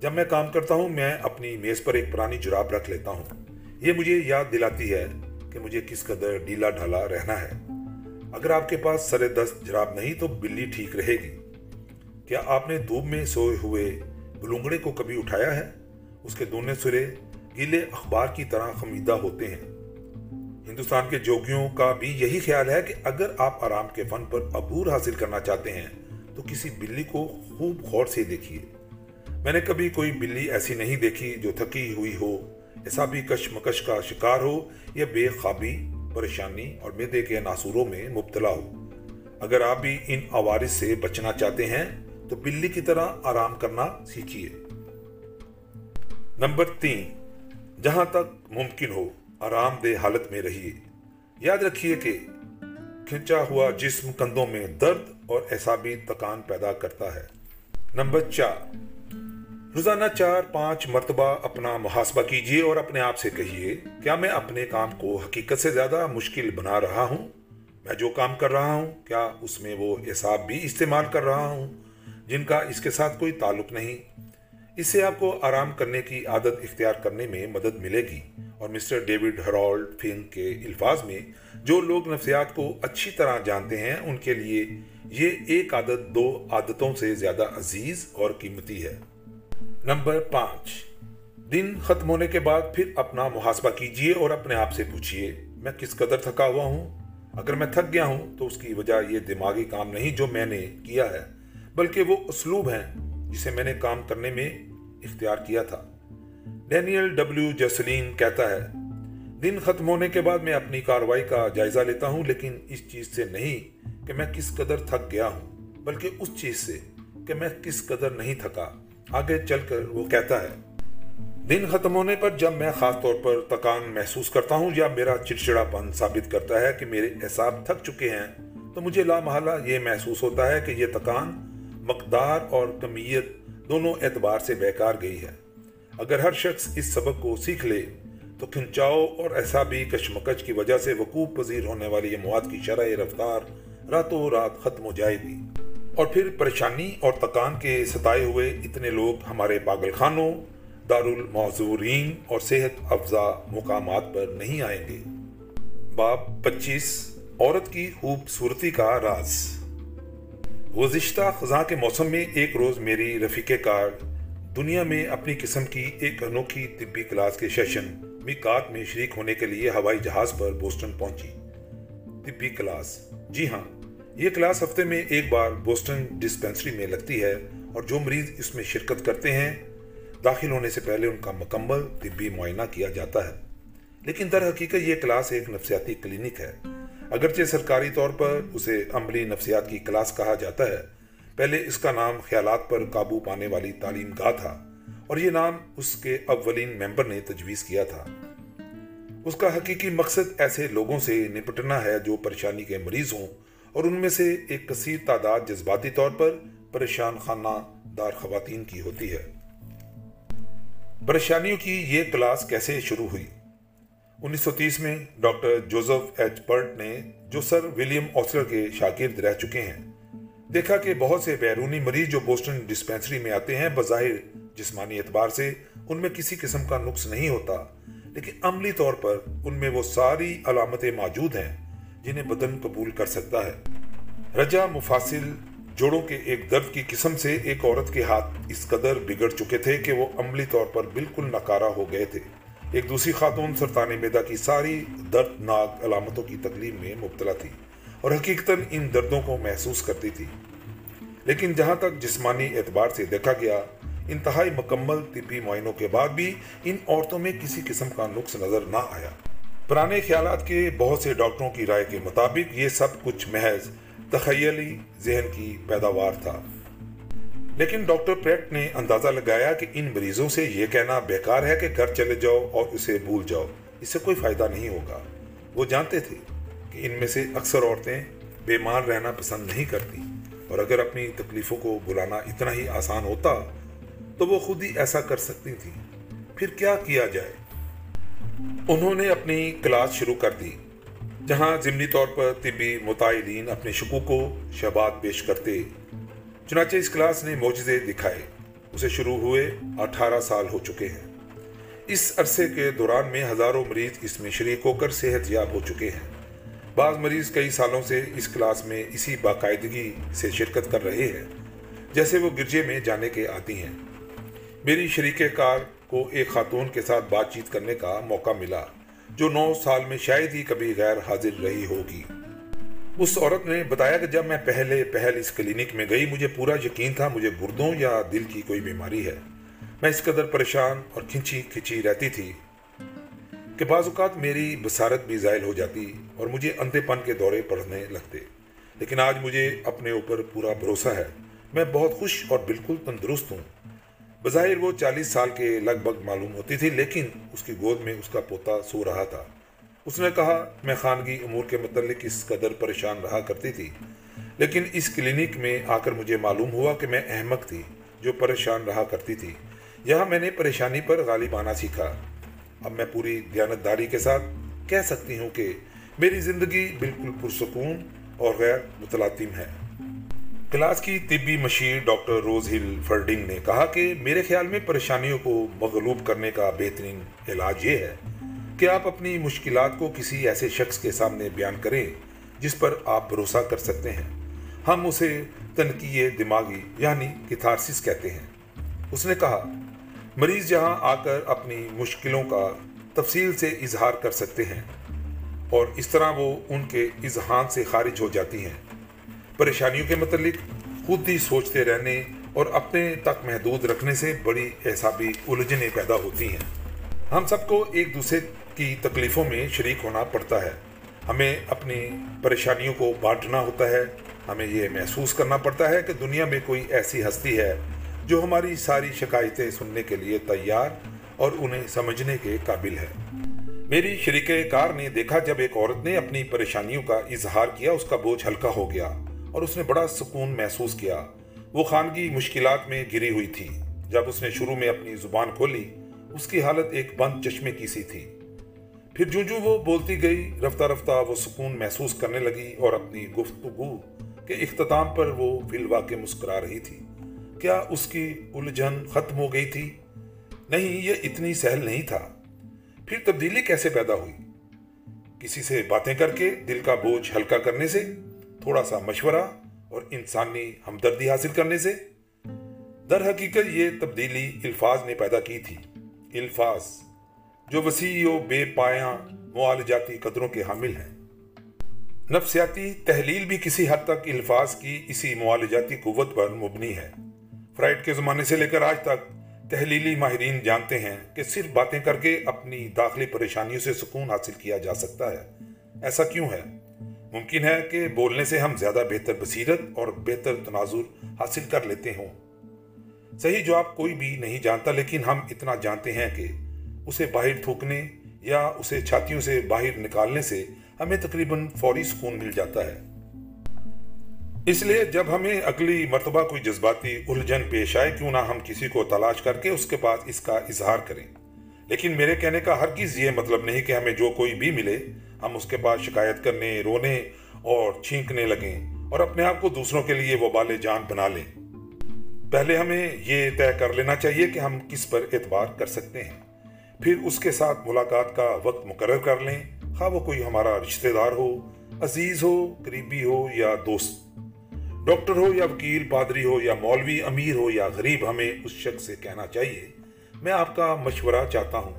جب میں کام کرتا ہوں، میں اپنی میز پر ایک پرانی جراب رکھ لیتا ہوں۔ یہ مجھے یاد دلاتی ہے کہ مجھے کس قدر ڈھیلا ڈھالا رہنا ہے۔ اگر آپ کے پاس سر دست جراب نہیں تو بلی ٹھیک رہے گی۔ کیا آپ نے دھوپ میں سوئے ہوئے بلونگڑے کو کبھی اٹھایا ہے؟ اس کے دونوں سرے گیلے اخبار کی طرح خمیدہ ہوتے ہیں۔ ہندوستان کے جوگیوں کا بھی یہی خیال ہے کہ اگر آپ آرام کے فن پر عبور حاصل کرنا چاہتے ہیں تو کسی بلی کو خوب غور سے دیکھیے۔ میں نے کبھی کوئی بلی ایسی نہیں دیکھی جو تھکی ہوئی ہو۔ ایسا بھی کش مکش کا شکار ہو یا بے خوابی، پریشانی اور میدے کے ناسوروں میں مبتلا ہو۔ اگر آپ بھی ان عوارض سے بچنا چاہتے ہیں، تو بلی کی طرح آرام کرنا سیکھیے۔ نمبر تین، جہاں تک ممکن ہو، آرام دہ حالت میں رہیے۔ یاد رکھیے کہ کھنچا ہوا جسم کندھوں میں درد اور احسابی تکان پیدا کرتا ہے۔ نمبر چار روزانہ چار پانچ مرتبہ اپنا محاسبہ کیجیے اور اپنے آپ سے کہیے، کیا میں اپنے کام کو حقیقت سے زیادہ مشکل بنا رہا ہوں؟ میں جو کام کر رہا ہوں، کیا اس میں وہ احساب بھی استعمال کر رہا ہوں جن کا اس کے ساتھ کوئی تعلق نہیں؟ اس سے آپ کو آرام کرنے کی عادت اختیار کرنے میں مدد ملے گی۔ اور مسٹر ڈیوڈ ہرالڈ فنگ کے الفاظ میں، جو لوگ نفسیات کو اچھی طرح جانتے ہیں، ان کے لیے یہ ایک عادت دو عادتوں سے زیادہ عزیز اور قیمتی ہے۔ نمبر پانچ۔ دن ختم ہونے کے بعد پھر اپنا محاسبہ کیجیے اور اپنے آپ سے پوچھئے، میں کس قدر تھکا ہوا ہوں؟ اگر میں تھک گیا ہوں تو اس کی وجہ یہ دماغی کام نہیں جو میں نے کیا ہے، بلکہ وہ اسلوب ہیں جسے میں نے کام کرنے میں اختیار کیا تھا۔ ڈینیل ڈبلیو جیسلین کہتا ہے، دن ختم ہونے کے بعد میں اپنی کاروائی کا جائزہ لیتا ہوں، لیکن اس چیز سے نہیں کہ میں کس قدر تھک گیا ہوں، بلکہ اس چیز سے کہ میں کس قدر نہیں تھکا۔ آگے چل کر وہ کہتا ہے، دن ختم ہونے پر جب میں خاص طور پر تکان محسوس کرتا ہوں یا میرا چڑچڑا پن ثابت کرتا ہے کہ میرے احساب تھک چکے ہیں، تو مجھے لامحالہ یہ محسوس ہوتا ہے کہ یہ تکان، مقدار اور کمیت دونوں اعتبار سے بیکار گئی ہے۔ اگر ہر شخص اس سبق کو سیکھ لے، تو کھنچاؤ اور احسابی کشمکش کی وجہ سے وقوع پذیر ہونے والی یہ مواد کی شرح رفتار راتوں رات ختم ہو جائے گی۔ اور پھر پریشانی اور تکان کے ستائے ہوئے اتنے لوگ ہمارے پاگل خانوں، دارالمعذورین اور صحت افزا مقامات پر نہیں آئیں گے۔ باب پچیس، عورت کی خوبصورتی کا راز۔ گزشتہ خزاں کے موسم میں ایک روز میری رفیق کار دنیا میں اپنی قسم کی ایک انوکھی طبی کلاس کے سیشن، میکات میں شریک ہونے کے لیے ہوائی جہاز پر بوسٹن پہنچی۔ طبی کلاس۔ جی ہاں۔ یہ کلاس ہفتے میں ایک بار بوسٹن ڈسپینسری میں لگتی ہے اور جو مریض اس میں شرکت کرتے ہیں، داخل ہونے سے پہلے ان کا مکمل طبی معائنہ کیا جاتا ہے۔ لیکن در حقیقت یہ کلاس ایک نفسیاتی کلینک ہے۔ اگرچہ سرکاری طور پر اسے عملی نفسیات کی کلاس کہا جاتا ہے، پہلے اس کا نام خیالات پر قابو پانے والی تعلیم گاہ تھا اور یہ نام اس کے اولین ممبر نے تجویز کیا تھا۔ اس کا حقیقی مقصد ایسے لوگوں سے نپٹنا ہے جو پریشانی کے مریض ہوں اور ان میں سے ایک کثیر تعداد جذباتی طور پر پریشان خانہ دار خواتین کی ہوتی ہے۔ پریشانیوں کی یہ کلاس کیسے شروع ہوئی؟ انیس سو تیس میں ڈاکٹر جوزف ایچ پرٹ نے جو سر ولیم آسلر کے شاگرد رہ چکے ہیں، دیکھا کہ بہت سے بیرونی مریض جو بوسٹن ڈسپینسری میں آتے ہیں، بظاہر جسمانی اعتبار سے ان میں کسی قسم کا نقص نہیں ہوتا، لیکن عملی طور پر ان میں وہ ساری علامتیں موجود ہیں۔ جنہیں بدن قبول کر سکتا ہے۔ رجا مفاصل جوڑوں کے ایک درد کی قسم سے ایک عورت کے ہاتھ اس قدر بگڑ چکے تھے کہ وہ عملی طور پر بالکل نکارا ہو گئے تھے۔ ایک دوسری خاتون سرطان میدا کی ساری دردناک علامتوں کی تکلیف میں مبتلا تھی اور حقیقتاً ان دردوں کو محسوس کرتی تھی۔ لیکن جہاں تک جسمانی اعتبار سے دیکھا گیا، انتہائی مکمل طبی معائنوں کے بعد بھی ان عورتوں میں کسی قسم کا نقص نظر نہ آیا۔ پرانے خیالات کے بہت سے ڈاکٹروں کی رائے کے مطابق یہ سب کچھ محض تخیلی ذہن کی پیداوار تھا۔ لیکن ڈاکٹر پریٹ نے اندازہ لگایا کہ ان مریضوں سے یہ کہنا بیکار ہے کہ گھر چلے جاؤ اور اسے بھول جاؤ۔ اس سے کوئی فائدہ نہیں ہوگا۔ وہ جانتے تھے کہ ان میں سے اکثر عورتیں بیمار رہنا پسند نہیں کرتی اور اگر اپنی تکلیفوں کو بلانا اتنا ہی آسان ہوتا تو وہ خود ہی ایسا کر سکتی تھی پھر کیا کیا جائے؟ انہوں نے اپنی کلاس شروع کر دی، جہاں ضمنی طور پر طبی متعدین اپنے شکو کو شہبات پیش کرتے۔ چنانچہ اس کلاس نے موجزے دکھائے۔ اسے شروع ہوئے اٹھارہ سال ہو چکے ہیں۔ اس عرصے کے دوران میں ہزاروں مریض اس میں شریک ہو کر صحت یاب ہو چکے ہیں۔ بعض مریض کئی سالوں سے اس کلاس میں اسی باقاعدگی سے شرکت کر رہے ہیں، جیسے وہ گرجے میں جانے کے آتی ہیں۔ میری شریک کار کو ایک خاتون کے ساتھ بات چیت کرنے کا موقع ملا، جو نو سال میں شاید ہی کبھی غیر حاضر رہی ہوگی۔ اس عورت نے بتایا کہ جب میں پہلے پہل اس کلینک میں گئی، مجھے پورا یقین تھا مجھے گردوں یا دل کی کوئی بیماری ہے۔ میں اس قدر پریشان اور کھنچی کھنچی رہتی تھی کہ بعض اوقات میری بصارت بھی زائل ہو جاتی اور مجھے اندھے پن کے دورے پڑھنے لگتے۔ لیکن آج مجھے اپنے اوپر پورا بھروسہ ہے۔ میں بہت خوش اور بالکل تندرست ہوں۔ بظاہر وہ چالیس سال کے لگ بھگ معلوم ہوتی تھی، لیکن اس کی گود میں اس کا پوتا سو رہا تھا۔ اس نے کہا، میں خانگی امور کے متعلق اس قدر پریشان رہا کرتی تھی، لیکن اس کلینک میں آ کر مجھے معلوم ہوا کہ میں احمق تھی جو پریشان رہا کرتی تھی۔ یہاں میں نے پریشانی پر غالب آنا سیکھا۔ اب میں پوری دیانتداری کے ساتھ کہہ سکتی ہوں کہ میری زندگی بالکل پرسکون اور غیر متلاطم ہے۔ کلاس کی طبی مشیر ڈاکٹر روز ہل فرڈنگ نے کہا کہ میرے خیال میں پریشانیوں کو مغلوب کرنے کا بہترین علاج یہ ہے کہ آپ اپنی مشکلات کو کسی ایسے شخص کے سامنے بیان کریں جس پر آپ بھروسہ کر سکتے ہیں۔ ہم اسے تنقی دماغی یعنی کتھارسس کہتے ہیں۔ اس نے کہا، مریض جہاں آ کر اپنی مشکلوں کا تفصیل سے اظہار کر سکتے ہیں اور اس طرح وہ ان کے اذہان سے خارج ہو جاتی ہیں۔ پریشانیوں کے متعلق خود ہی سوچتے رہنے اور اپنے تک محدود رکھنے سے بڑی احسابی الجھنیں پیدا ہوتی ہیں۔ ہم سب کو ایک دوسرے کی تکلیفوں میں شریک ہونا پڑتا ہے۔ ہمیں اپنی پریشانیوں کو بانٹنا ہوتا ہے۔ ہمیں یہ محسوس کرنا پڑتا ہے کہ دنیا میں کوئی ایسی ہستی ہے جو ہماری ساری شکایتیں سننے کے لیے تیار اور انہیں سمجھنے کے قابل ہے۔ میری شریک کار نے دیکھا جب ایک عورت نے اپنی پریشانیوں کا اظہار کیا، اس کا بوجھ ہلکا ہو گیا۔ اور اس نے بڑا سکون محسوس کیا۔ وہ خانگی مشکلات میں گری ہوئی تھی۔ جب اس نے شروع میں اپنی زبان کھولی، اس کی حالت ایک بند چشمے کی سی تھی۔ پھر جو جو وہ بولتی گئی، رفتہ رفتہ وہ سکون محسوس کرنے لگی اور اپنی گفتگو کے اختتام پر وہ فی الواقع مسکرا رہی تھی۔ کیا اس کی الجھن ختم ہو گئی تھی؟ نہیں، یہ اتنی سہل نہیں تھا۔ پھر تبدیلی کیسے پیدا ہوئی؟ کسی سے باتیں کر کے دل کا بوجھ ہلکا کرنے سے؟ تھوڑا سا مشورہ اور انسانی ہمدردی حاصل کرنے سے در حقیقت یہ تبدیلی الفاظ نے پیدا کی تھی۔ الفاظ، جو وسیع و بے پایاں معالجاتی قدروں کے حامل ہیں۔ نفسیاتی تحلیل بھی کسی حد تک الفاظ کی اسی معالجاتی قوت پر مبنی ہے۔ فرائڈ کے زمانے سے لے کر آج تک تحلیلی ماہرین جانتے ہیں کہ صرف باتیں کر کے اپنی داخلی پریشانیوں سے سکون حاصل کیا جا سکتا ہے۔ ایسا کیوں ہے؟ ممکن ہے کہ بولنے سے ہم زیادہ بہتر بصیرت اور بہتر تناظر حاصل کر لیتے ہوں۔ صحیح جواب کوئی بھی نہیں جانتا، لیکن ہم اتنا جانتے ہیں کہ اسے باہر تھوکنے یا اسے چھاتیوں سے باہر نکالنے سے ہمیں تقریباً فوری سکون مل جاتا ہے۔ اس لیے جب ہمیں اگلی مرتبہ کوئی جذباتی الجھن پیش آئے، کیوں نہ ہم کسی کو تلاش کر کے اس کے بعد اس کا اظہار کریں۔ لیکن میرے کہنے کا ہر کس یہ مطلب نہیں کہ ہمیں جو کوئی بھی ملے، ہم اس کے بعد شکایت کرنے، رونے اور چھینکنے لگیں اور اپنے آپ کو دوسروں کے لیے وبال جان بنا لیں۔ پہلے ہمیں یہ طے کر لینا چاہیے کہ ہم کس پر اعتبار کر سکتے ہیں۔ پھر اس کے ساتھ ملاقات کا وقت مقرر کر لیں۔ خواہ وہ کوئی ہمارا رشتہ دار ہو، عزیز ہو، قریبی ہو یا دوست۔ ڈاکٹر ہو یا وکیل، پادری ہو یا مولوی، امیر ہو یا غریب، ہمیں اس شخص سے کہنا چاہیے میں آپ کا مشورہ چاہتا ہوں۔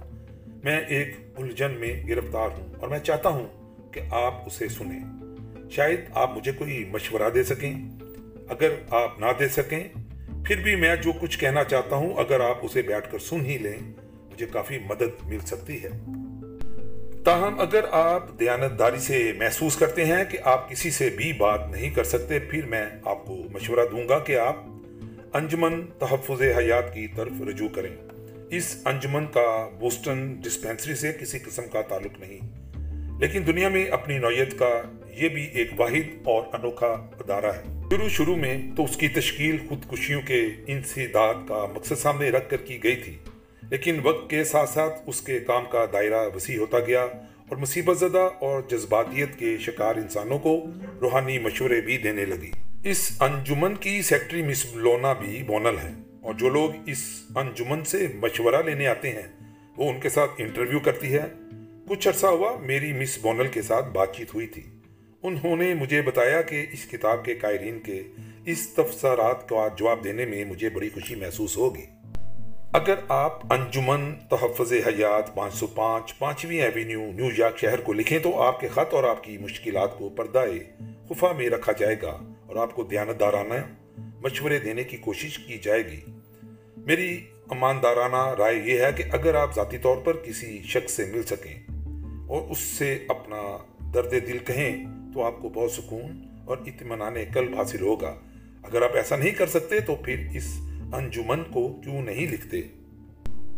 میں ایک الجھن میں گرفتار ہوں اور میں چاہتا ہوں کہ آپ اسے سنیں۔ شاید آپ مجھے کوئی مشورہ دے سکیں۔ اگر آپ نہ دے سکیں، پھر بھی میں جو کچھ کہنا چاہتا ہوں، اگر آپ اسے بیٹھ کر سن ہی لیں، مجھے کافی مدد مل سکتی ہے۔ تاہم، اگر آپ دیانتداری سے محسوس کرتے ہیں کہ آپ کسی سے بھی بات نہیں کر سکتے، پھر میں آپ کو مشورہ دوں گا کہ آپ انجمن تحفظ حیات کی طرف رجوع کریں۔ اس انجمن کا بوسٹن ڈسپینسری سے کسی قسم کا تعلق نہیں۔ لیکن دنیا میں اپنی نوعیت کا یہ بھی ایک واحد اور انوکھا ادارہ ہے۔ شروع شروع میں تو اس کی تشکیل خودکشیوں کے انسداد کا مقصد سامنے رکھ کر کی گئی تھی، لیکن وقت کے ساتھ ساتھ اس کے کام کا دائرہ وسیع ہوتا گیا اور مصیبت زدہ اور جذباتیت کے شکار انسانوں کو روحانی مشورے بھی دینے لگی۔ اس انجمن کی سیکٹری مس لونا بھی بونل ہیں اور جو لوگ اس انجمن سے مشورہ لینے آتے ہیں، وہ ان کے ساتھ انٹرویو کرتی ہے۔ کچھ عرصہ ہوا میری مس بونل کے ساتھ بات چیت ہوئی تھی۔ انہوں نے مجھے بتایا کہ اس کتاب کے قائرین کے اس تفسرات کا جواب دینے میں مجھے بڑی خوشی محسوس ہوگی۔ اگر آپ انجمن تحفظ حیات پانچ سو پانچ، پانچویں ایوینیو نیو یارک شہر کو لکھیں تو آپ کے خط اور آپ کی مشکلات کو پردہ خفا میں رکھا جائے گا اور آپ کو دیانتدارانہ مشورے دینے کی کوشش کی جائے گی۔ میری اماندارانہ رائے یہ ہے کہ اگر آپ ذاتی طور پر کسی شخص سے مل سکیں اور اس سے اپنا درد دل کہیں تو آپ کو بہت سکون اور اطمینان قلب حاصل ہوگا۔ اگر آپ ایسا نہیں کر سکتے تو پھر اس انجمن کو کیوں نہیں لکھتے؟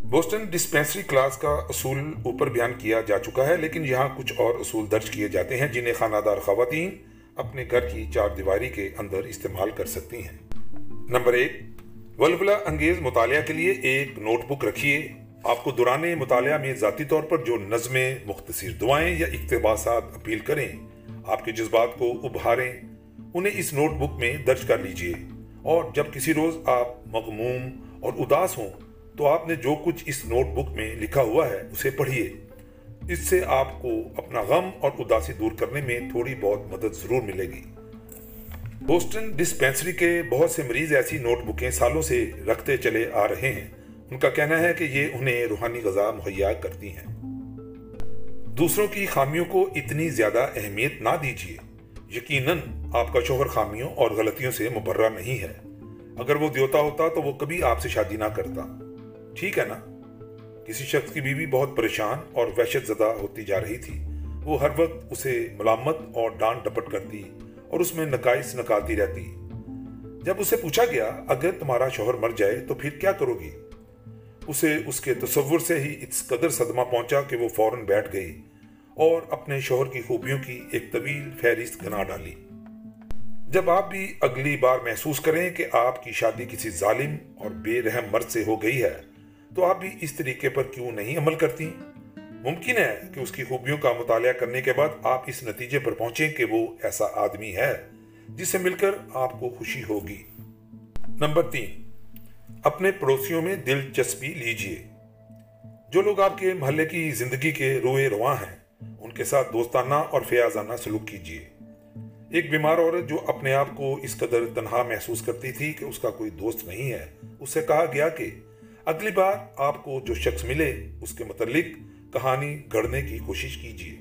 بوسٹن ڈسپینسری کلاس کا اصول اوپر بیان کیا جا چکا ہے، لیکن یہاں کچھ اور اصول درج کیے جاتے ہیں جنہیں خانہ دار خواتین اپنے گھر کی چار دیواری کے اندر استعمال کر سکتی ہیں۔ نمبر ایک ولولا انگیز مطالعہ کے لیے ایک نوٹ بک رکھیے۔ آپ کو دوران مطالعہ میں ذاتی طور پر جو نظمیں، مختصر دعائیں یا اقتباسات اپیل کریں، آپ کے جذبات کو ابھاریں، انہیں اس نوٹ بک میں درج کر لیجیے۔ اور جب کسی روز آپ مغموم اور اداس ہوں، تو آپ نے جو کچھ اس نوٹ بک میں لکھا ہوا ہے، اسے پڑھیے۔ اس سے آپ کو اپنا غم اور اداسی دور کرنے میں تھوڑی بہت مدد ضرور ملے گی۔ بوسٹن ڈسپینسری کے بہت سے مریض ایسی نوٹ بکیں سالوں سے رکھتے چلے آ رہے ہیں۔ ان کا کہنا ہے کہ یہ انہیں روحانی غذا مہیا کرتی ہیں۔ دوسروں کی خامیوں کو اتنی زیادہ اہمیت نہ دیجیے یقیناً آپ کا شوہر خامیوں اور غلطیوں سے مبرہ نہیں ہے۔ اگر وہ دیوتا ہوتا تو وہ کبھی آپ سے شادی نہ کرتا۔ ٹھیک ہے نا؟ کسی شخص کی بیوی بہت پریشان اور وحشت زدہ ہوتی جا رہی تھی۔ وہ ہر وقت اسے ملامت اور ڈانٹ ڈپٹ کرتی اور اس میں نقائص نکالتی رہتی۔ جب اسے پوچھا گیا، اگر تمہارا شوہر مر جائے تو پھر کیا کرو گی؟ اسے اس کے تصور سے ہی اس قدر صدمہ پہنچا کہ وہ فوراً بیٹھ گئی اور اپنے شوہر کی خوبیوں کی ایک طویل فہرست گنا ڈالی۔ جب آپ بھی اگلی بار محسوس کریں کہ آپ کی شادی کسی ظالم اور بے رحم مرد سے ہو گئی ہے، تو آپ بھی اس طریقے پر کیوں نہیں عمل کرتی؟ ممکن ہے کہ اس کی خوبیوں کا مطالعہ کرنے کے بعد آپ اس نتیجے پر پہنچیں کہ وہ ایسا آدمی ہے جس سے مل کر آپ کو خوشی ہوگی۔ نمبر تین، اپنے پڑوسیوں میں دلچسپی لیجیے۔ جو لوگ آپ کے محلے کی زندگی کے روئے رواں ہیں، ان کے ساتھ دوستانہ اور فیاضانہ سلوک کیجیے ایک بیمار عورت جو اپنے آپ کو اس قدر تنہا محسوس کرتی تھی کہ اس کا کوئی دوست نہیں ہے، اس سے کہا گیا کہ اگلی بار آپ کو جو شخص ملے، اس کے متعلق کہانی گھڑنے کی کوشش کیجیے۔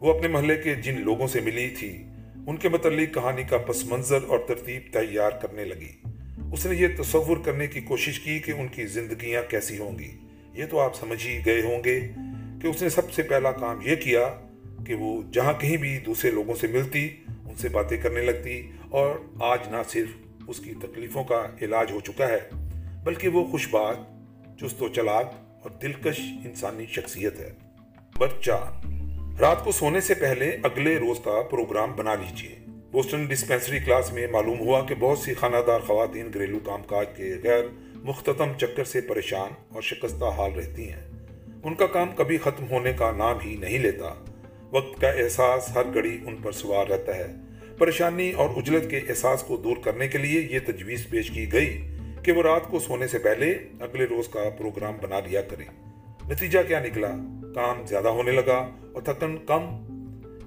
وہ اپنے محلے کے جن لوگوں سے ملی تھی، ان کے متعلق کہانی کا پس منظر اور ترتیب تیار کرنے لگی۔ اس نے یہ تصور کرنے کی کوشش کی کہ ان کی زندگیاں کیسی ہوں گی۔ یہ تو آپ سمجھ ہی گئے ہوں گے کہ اس نے سب سے پہلا کام یہ کیا کہ وہ جہاں کہیں بھی دوسرے لوگوں سے ملتی، ان سے باتیں کرنے لگتی اور آج نہ صرف اس کی تکلیفوں کا علاج ہو چکا ہے، بلکہ وہ خوش بات چست و چلاک اور دلکش انسانی شخصیت ہے۔ بچہ رات کو سونے سے پہلے اگلے روز کا پروگرام بنا لیجیے۔ بوسٹن ڈسپینسری کلاس میں معلوم ہوا کہ بہت سی خانہ دار خواتین گھریلو کام کاج کے غیر مختتم چکر سے پریشان اور شکستہ حال رہتی ہیں۔ ان کا کام کبھی ختم ہونے کا نام ہی نہیں لیتا۔ وقت کا احساس ہر گھڑی ان پر سوار رہتا ہے۔ پریشانی اور اجلت کے احساس کو دور کرنے کے لیے یہ تجویز پیش کی گئی کہ وہ رات کو سونے سے پہلے اگلے روز کا پروگرام بنا لیا کریں نتیجہ کیا نکلا؟ کام زیادہ ہونے لگا اور تھکن کم۔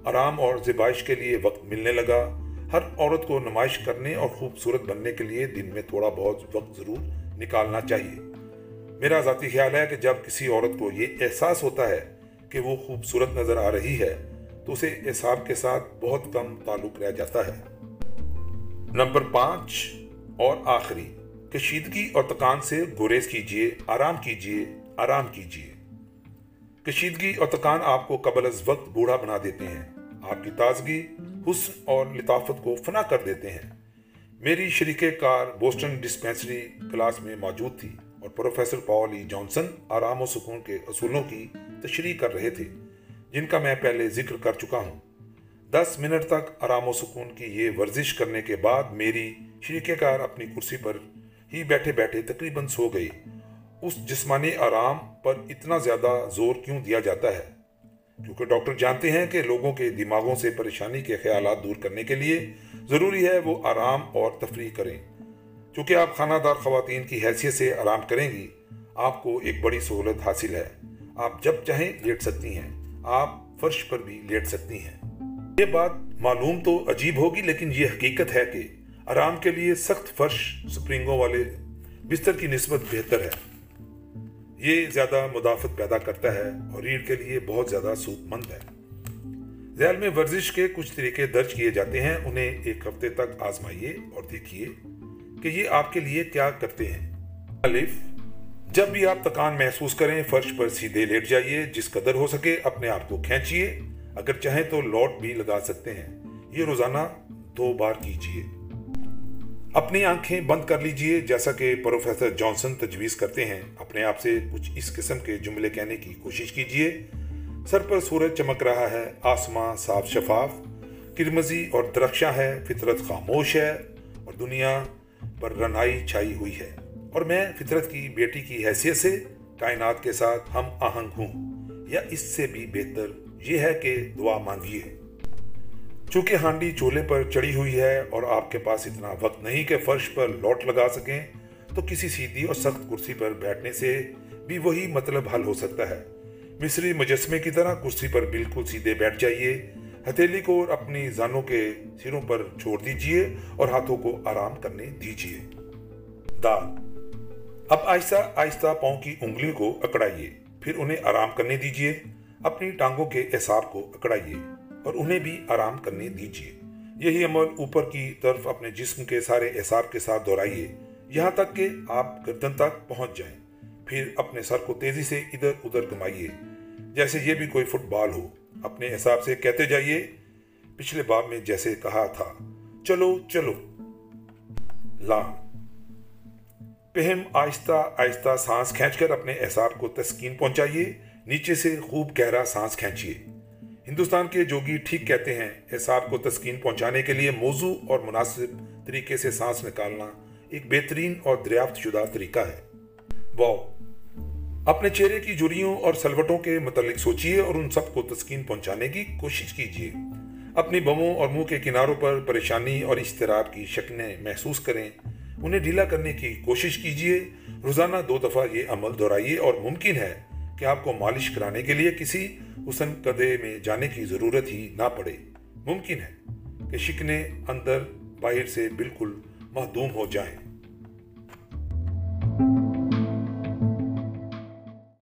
آرام اور زبائش کے لیے وقت ملنے لگا۔ ہر عورت کو نمائش کرنے اور خوبصورت بننے کے لیے دن میں تھوڑا بہت وقت ضرور نکالنا چاہیے۔ میرا ذاتی خیال ہے کہ جب کسی عورت کو یہ احساس ہوتا ہے کہ وہ خوبصورت نظر آ رہی ہے، تو اسے احساب کے ساتھ بہت کم تعلق رہ جاتا ہے۔ نمبر پانچ اور آخری۔ کشیدگی اور تکان سے گریز کیجیے آرام کیجیے آرام کیجیے کشیدگی اور تکان آپ کو قبل از وقت بوڑھا بنا دیتے ہیں۔ آپ کی تازگی، حسن اور لطافت کو فنا کر دیتے ہیں۔ میری شریک کار بوسٹن ڈسپینسری کلاس میں موجود تھی اور پروفیسر پال ای جانسن آرام و سکون کے اصولوں کی تشریح کر رہے تھے، جن کا میں پہلے ذکر کر چکا ہوں۔ دس منٹ تک آرام و سکون کی یہ ورزش کرنے کے بعد میری شریک کار اپنی کرسی پر ہی بیٹھے بیٹھے تقریباً سو گئی۔ اس جسمانی آرام پر اتنا زیادہ زور کیوں دیا جاتا ہے؟ کیونکہ ڈاکٹر جانتے ہیں کہ لوگوں کے دماغوں سے پریشانی کے خیالات دور کرنے کے لیے ضروری ہے وہ آرام اور تفریح کریں۔ چونکہ آپ خانہ دار خواتین کی حیثیت سے آرام کریں گی، آپ کو ایک بڑی سہولت حاصل ہے۔ آپ جب چاہیں لیٹ سکتی ہیں، آپ فرش پر بھی لیٹ سکتی ہیں۔ یہ بات معلوم تو عجیب ہوگی، لیکن یہ حقیقت ہے کہ آرام کے لیے سخت فرش سپرنگوں والے بستر کی نسبت بہتر ہے۔ یہ زیادہ مدافعت پیدا کرتا ہے اور ریڑھ کے لیے بہت زیادہ سود مند ہے۔ ذیل میں ورزش کے کچھ طریقے درج کیے جاتے ہیں۔ انہیں ایک ہفتے تک آزمائیے اور دیکھیے کہ یہ آپ کے لیے کیا کرتے ہیں۔ الف، جب بھی آپ تکان محسوس کریں، فرش پر سیدھے لیٹ جائیے، جس قدر ہو سکے اپنے آپ کو کھینچیے۔ اگر چاہیں تو لوٹ بھی لگا سکتے ہیں۔ یہ روزانہ دو بار کیجیے۔ اپنی آنکھیں بند کر لیجیے، جیسا کہ پروفیسر جانسن تجویز کرتے ہیں۔ اپنے آپ سے کچھ اس قسم کے جملے کہنے کی کوشش کیجیے۔ سر پر سورج چمک رہا ہے آسمان صاف شفاف، کرمزی اور درخشاں ہے، فطرت خاموش ہے اور دنیا پر رنائی چھائی ہوئی ہے۔ اور میں فطرت کی بیٹی کی حیثیت سے کائنات کے ساتھ ہم آہنگ ہوں۔ یا اس سے بھی بہتر یہ ہے کہ دعا مانگیے۔ چونکہ ہانڈی چولہے پر چڑی ہوئی ہے اور آپ کے پاس اتنا وقت نہیں کہ فرش پر لوٹ لگا سکیں، تو کسی سیدھی اور سخت کرسی پر بیٹھنے سے بھی وہی مطلب حل ہو سکتا ہے۔ مصری مجسمے کی طرح کرسی پر بالکل سیدھے بیٹھ جائیے۔ ہتھیلی کو اپنی زانوں کے سروں پر چھوڑ دیجیے اور ہاتھوں کو آرام کرنے دیجیے دال۔ اب آہستہ آہستہ پاؤں کی انگلیوں کو اکڑائیے، پھر انہیں آرام کرنے دیجیے اپنی ٹانگوں کے احساب کو اکڑائیے۔ اور انہیں بھی آرام کرنے دیجیے یہی عمل اوپر کی طرف اپنے جسم کے سارے احساب کے ساتھ دہرائیے یہاں تک کہ آپ گردن تک پہنچ جائیں۔ پھر اپنے سر کو تیزی سے ادھر ادھر گمائیے جیسے یہ بھی کوئی فٹ بال ہو، اپنے حساب سے کہتے جائیے، پچھلے باب میں جیسے کہا تھا، چلو چلو۔ لام۔ پہم آہستہ آہستہ سانس کھینچ کر اپنے احساب کو تسکین پہنچائیے، نیچے سے خوب گہرا سانس کھینچیے۔ ہندوستان کے جوگی ٹھیک کہتے ہیں حساب کو تسکین پہنچانے کے لیے موضوع اور مناسب طریقے سے سانس نکالنا ایک بہترین اور دریافت شدہ طریقہ ہے۔ واؤ اپنے چہرے کی جریوں اور سلوٹوں کے متعلق سوچئے اور ان سب کو تسکین پہنچانے کی کوشش کیجیے۔ اپنی بموں اور منہ کے کناروں پر پریشانی اور اشتراب کی شکلیں محسوس کریں۔ انہیں ڈھیلا کرنے کی کوشش کیجیے۔ روزانہ دو دفعہ یہ عمل دہرائیے اور ممکن ہے۔ کہ آپ کو مالش کرانے کے لیے کسی حسن قدے میں جانے کی ضرورت ہی نہ پڑے۔ ممکن ہے کہ شکنے اندر باہر سے بالکل محدوم ہو جائیں۔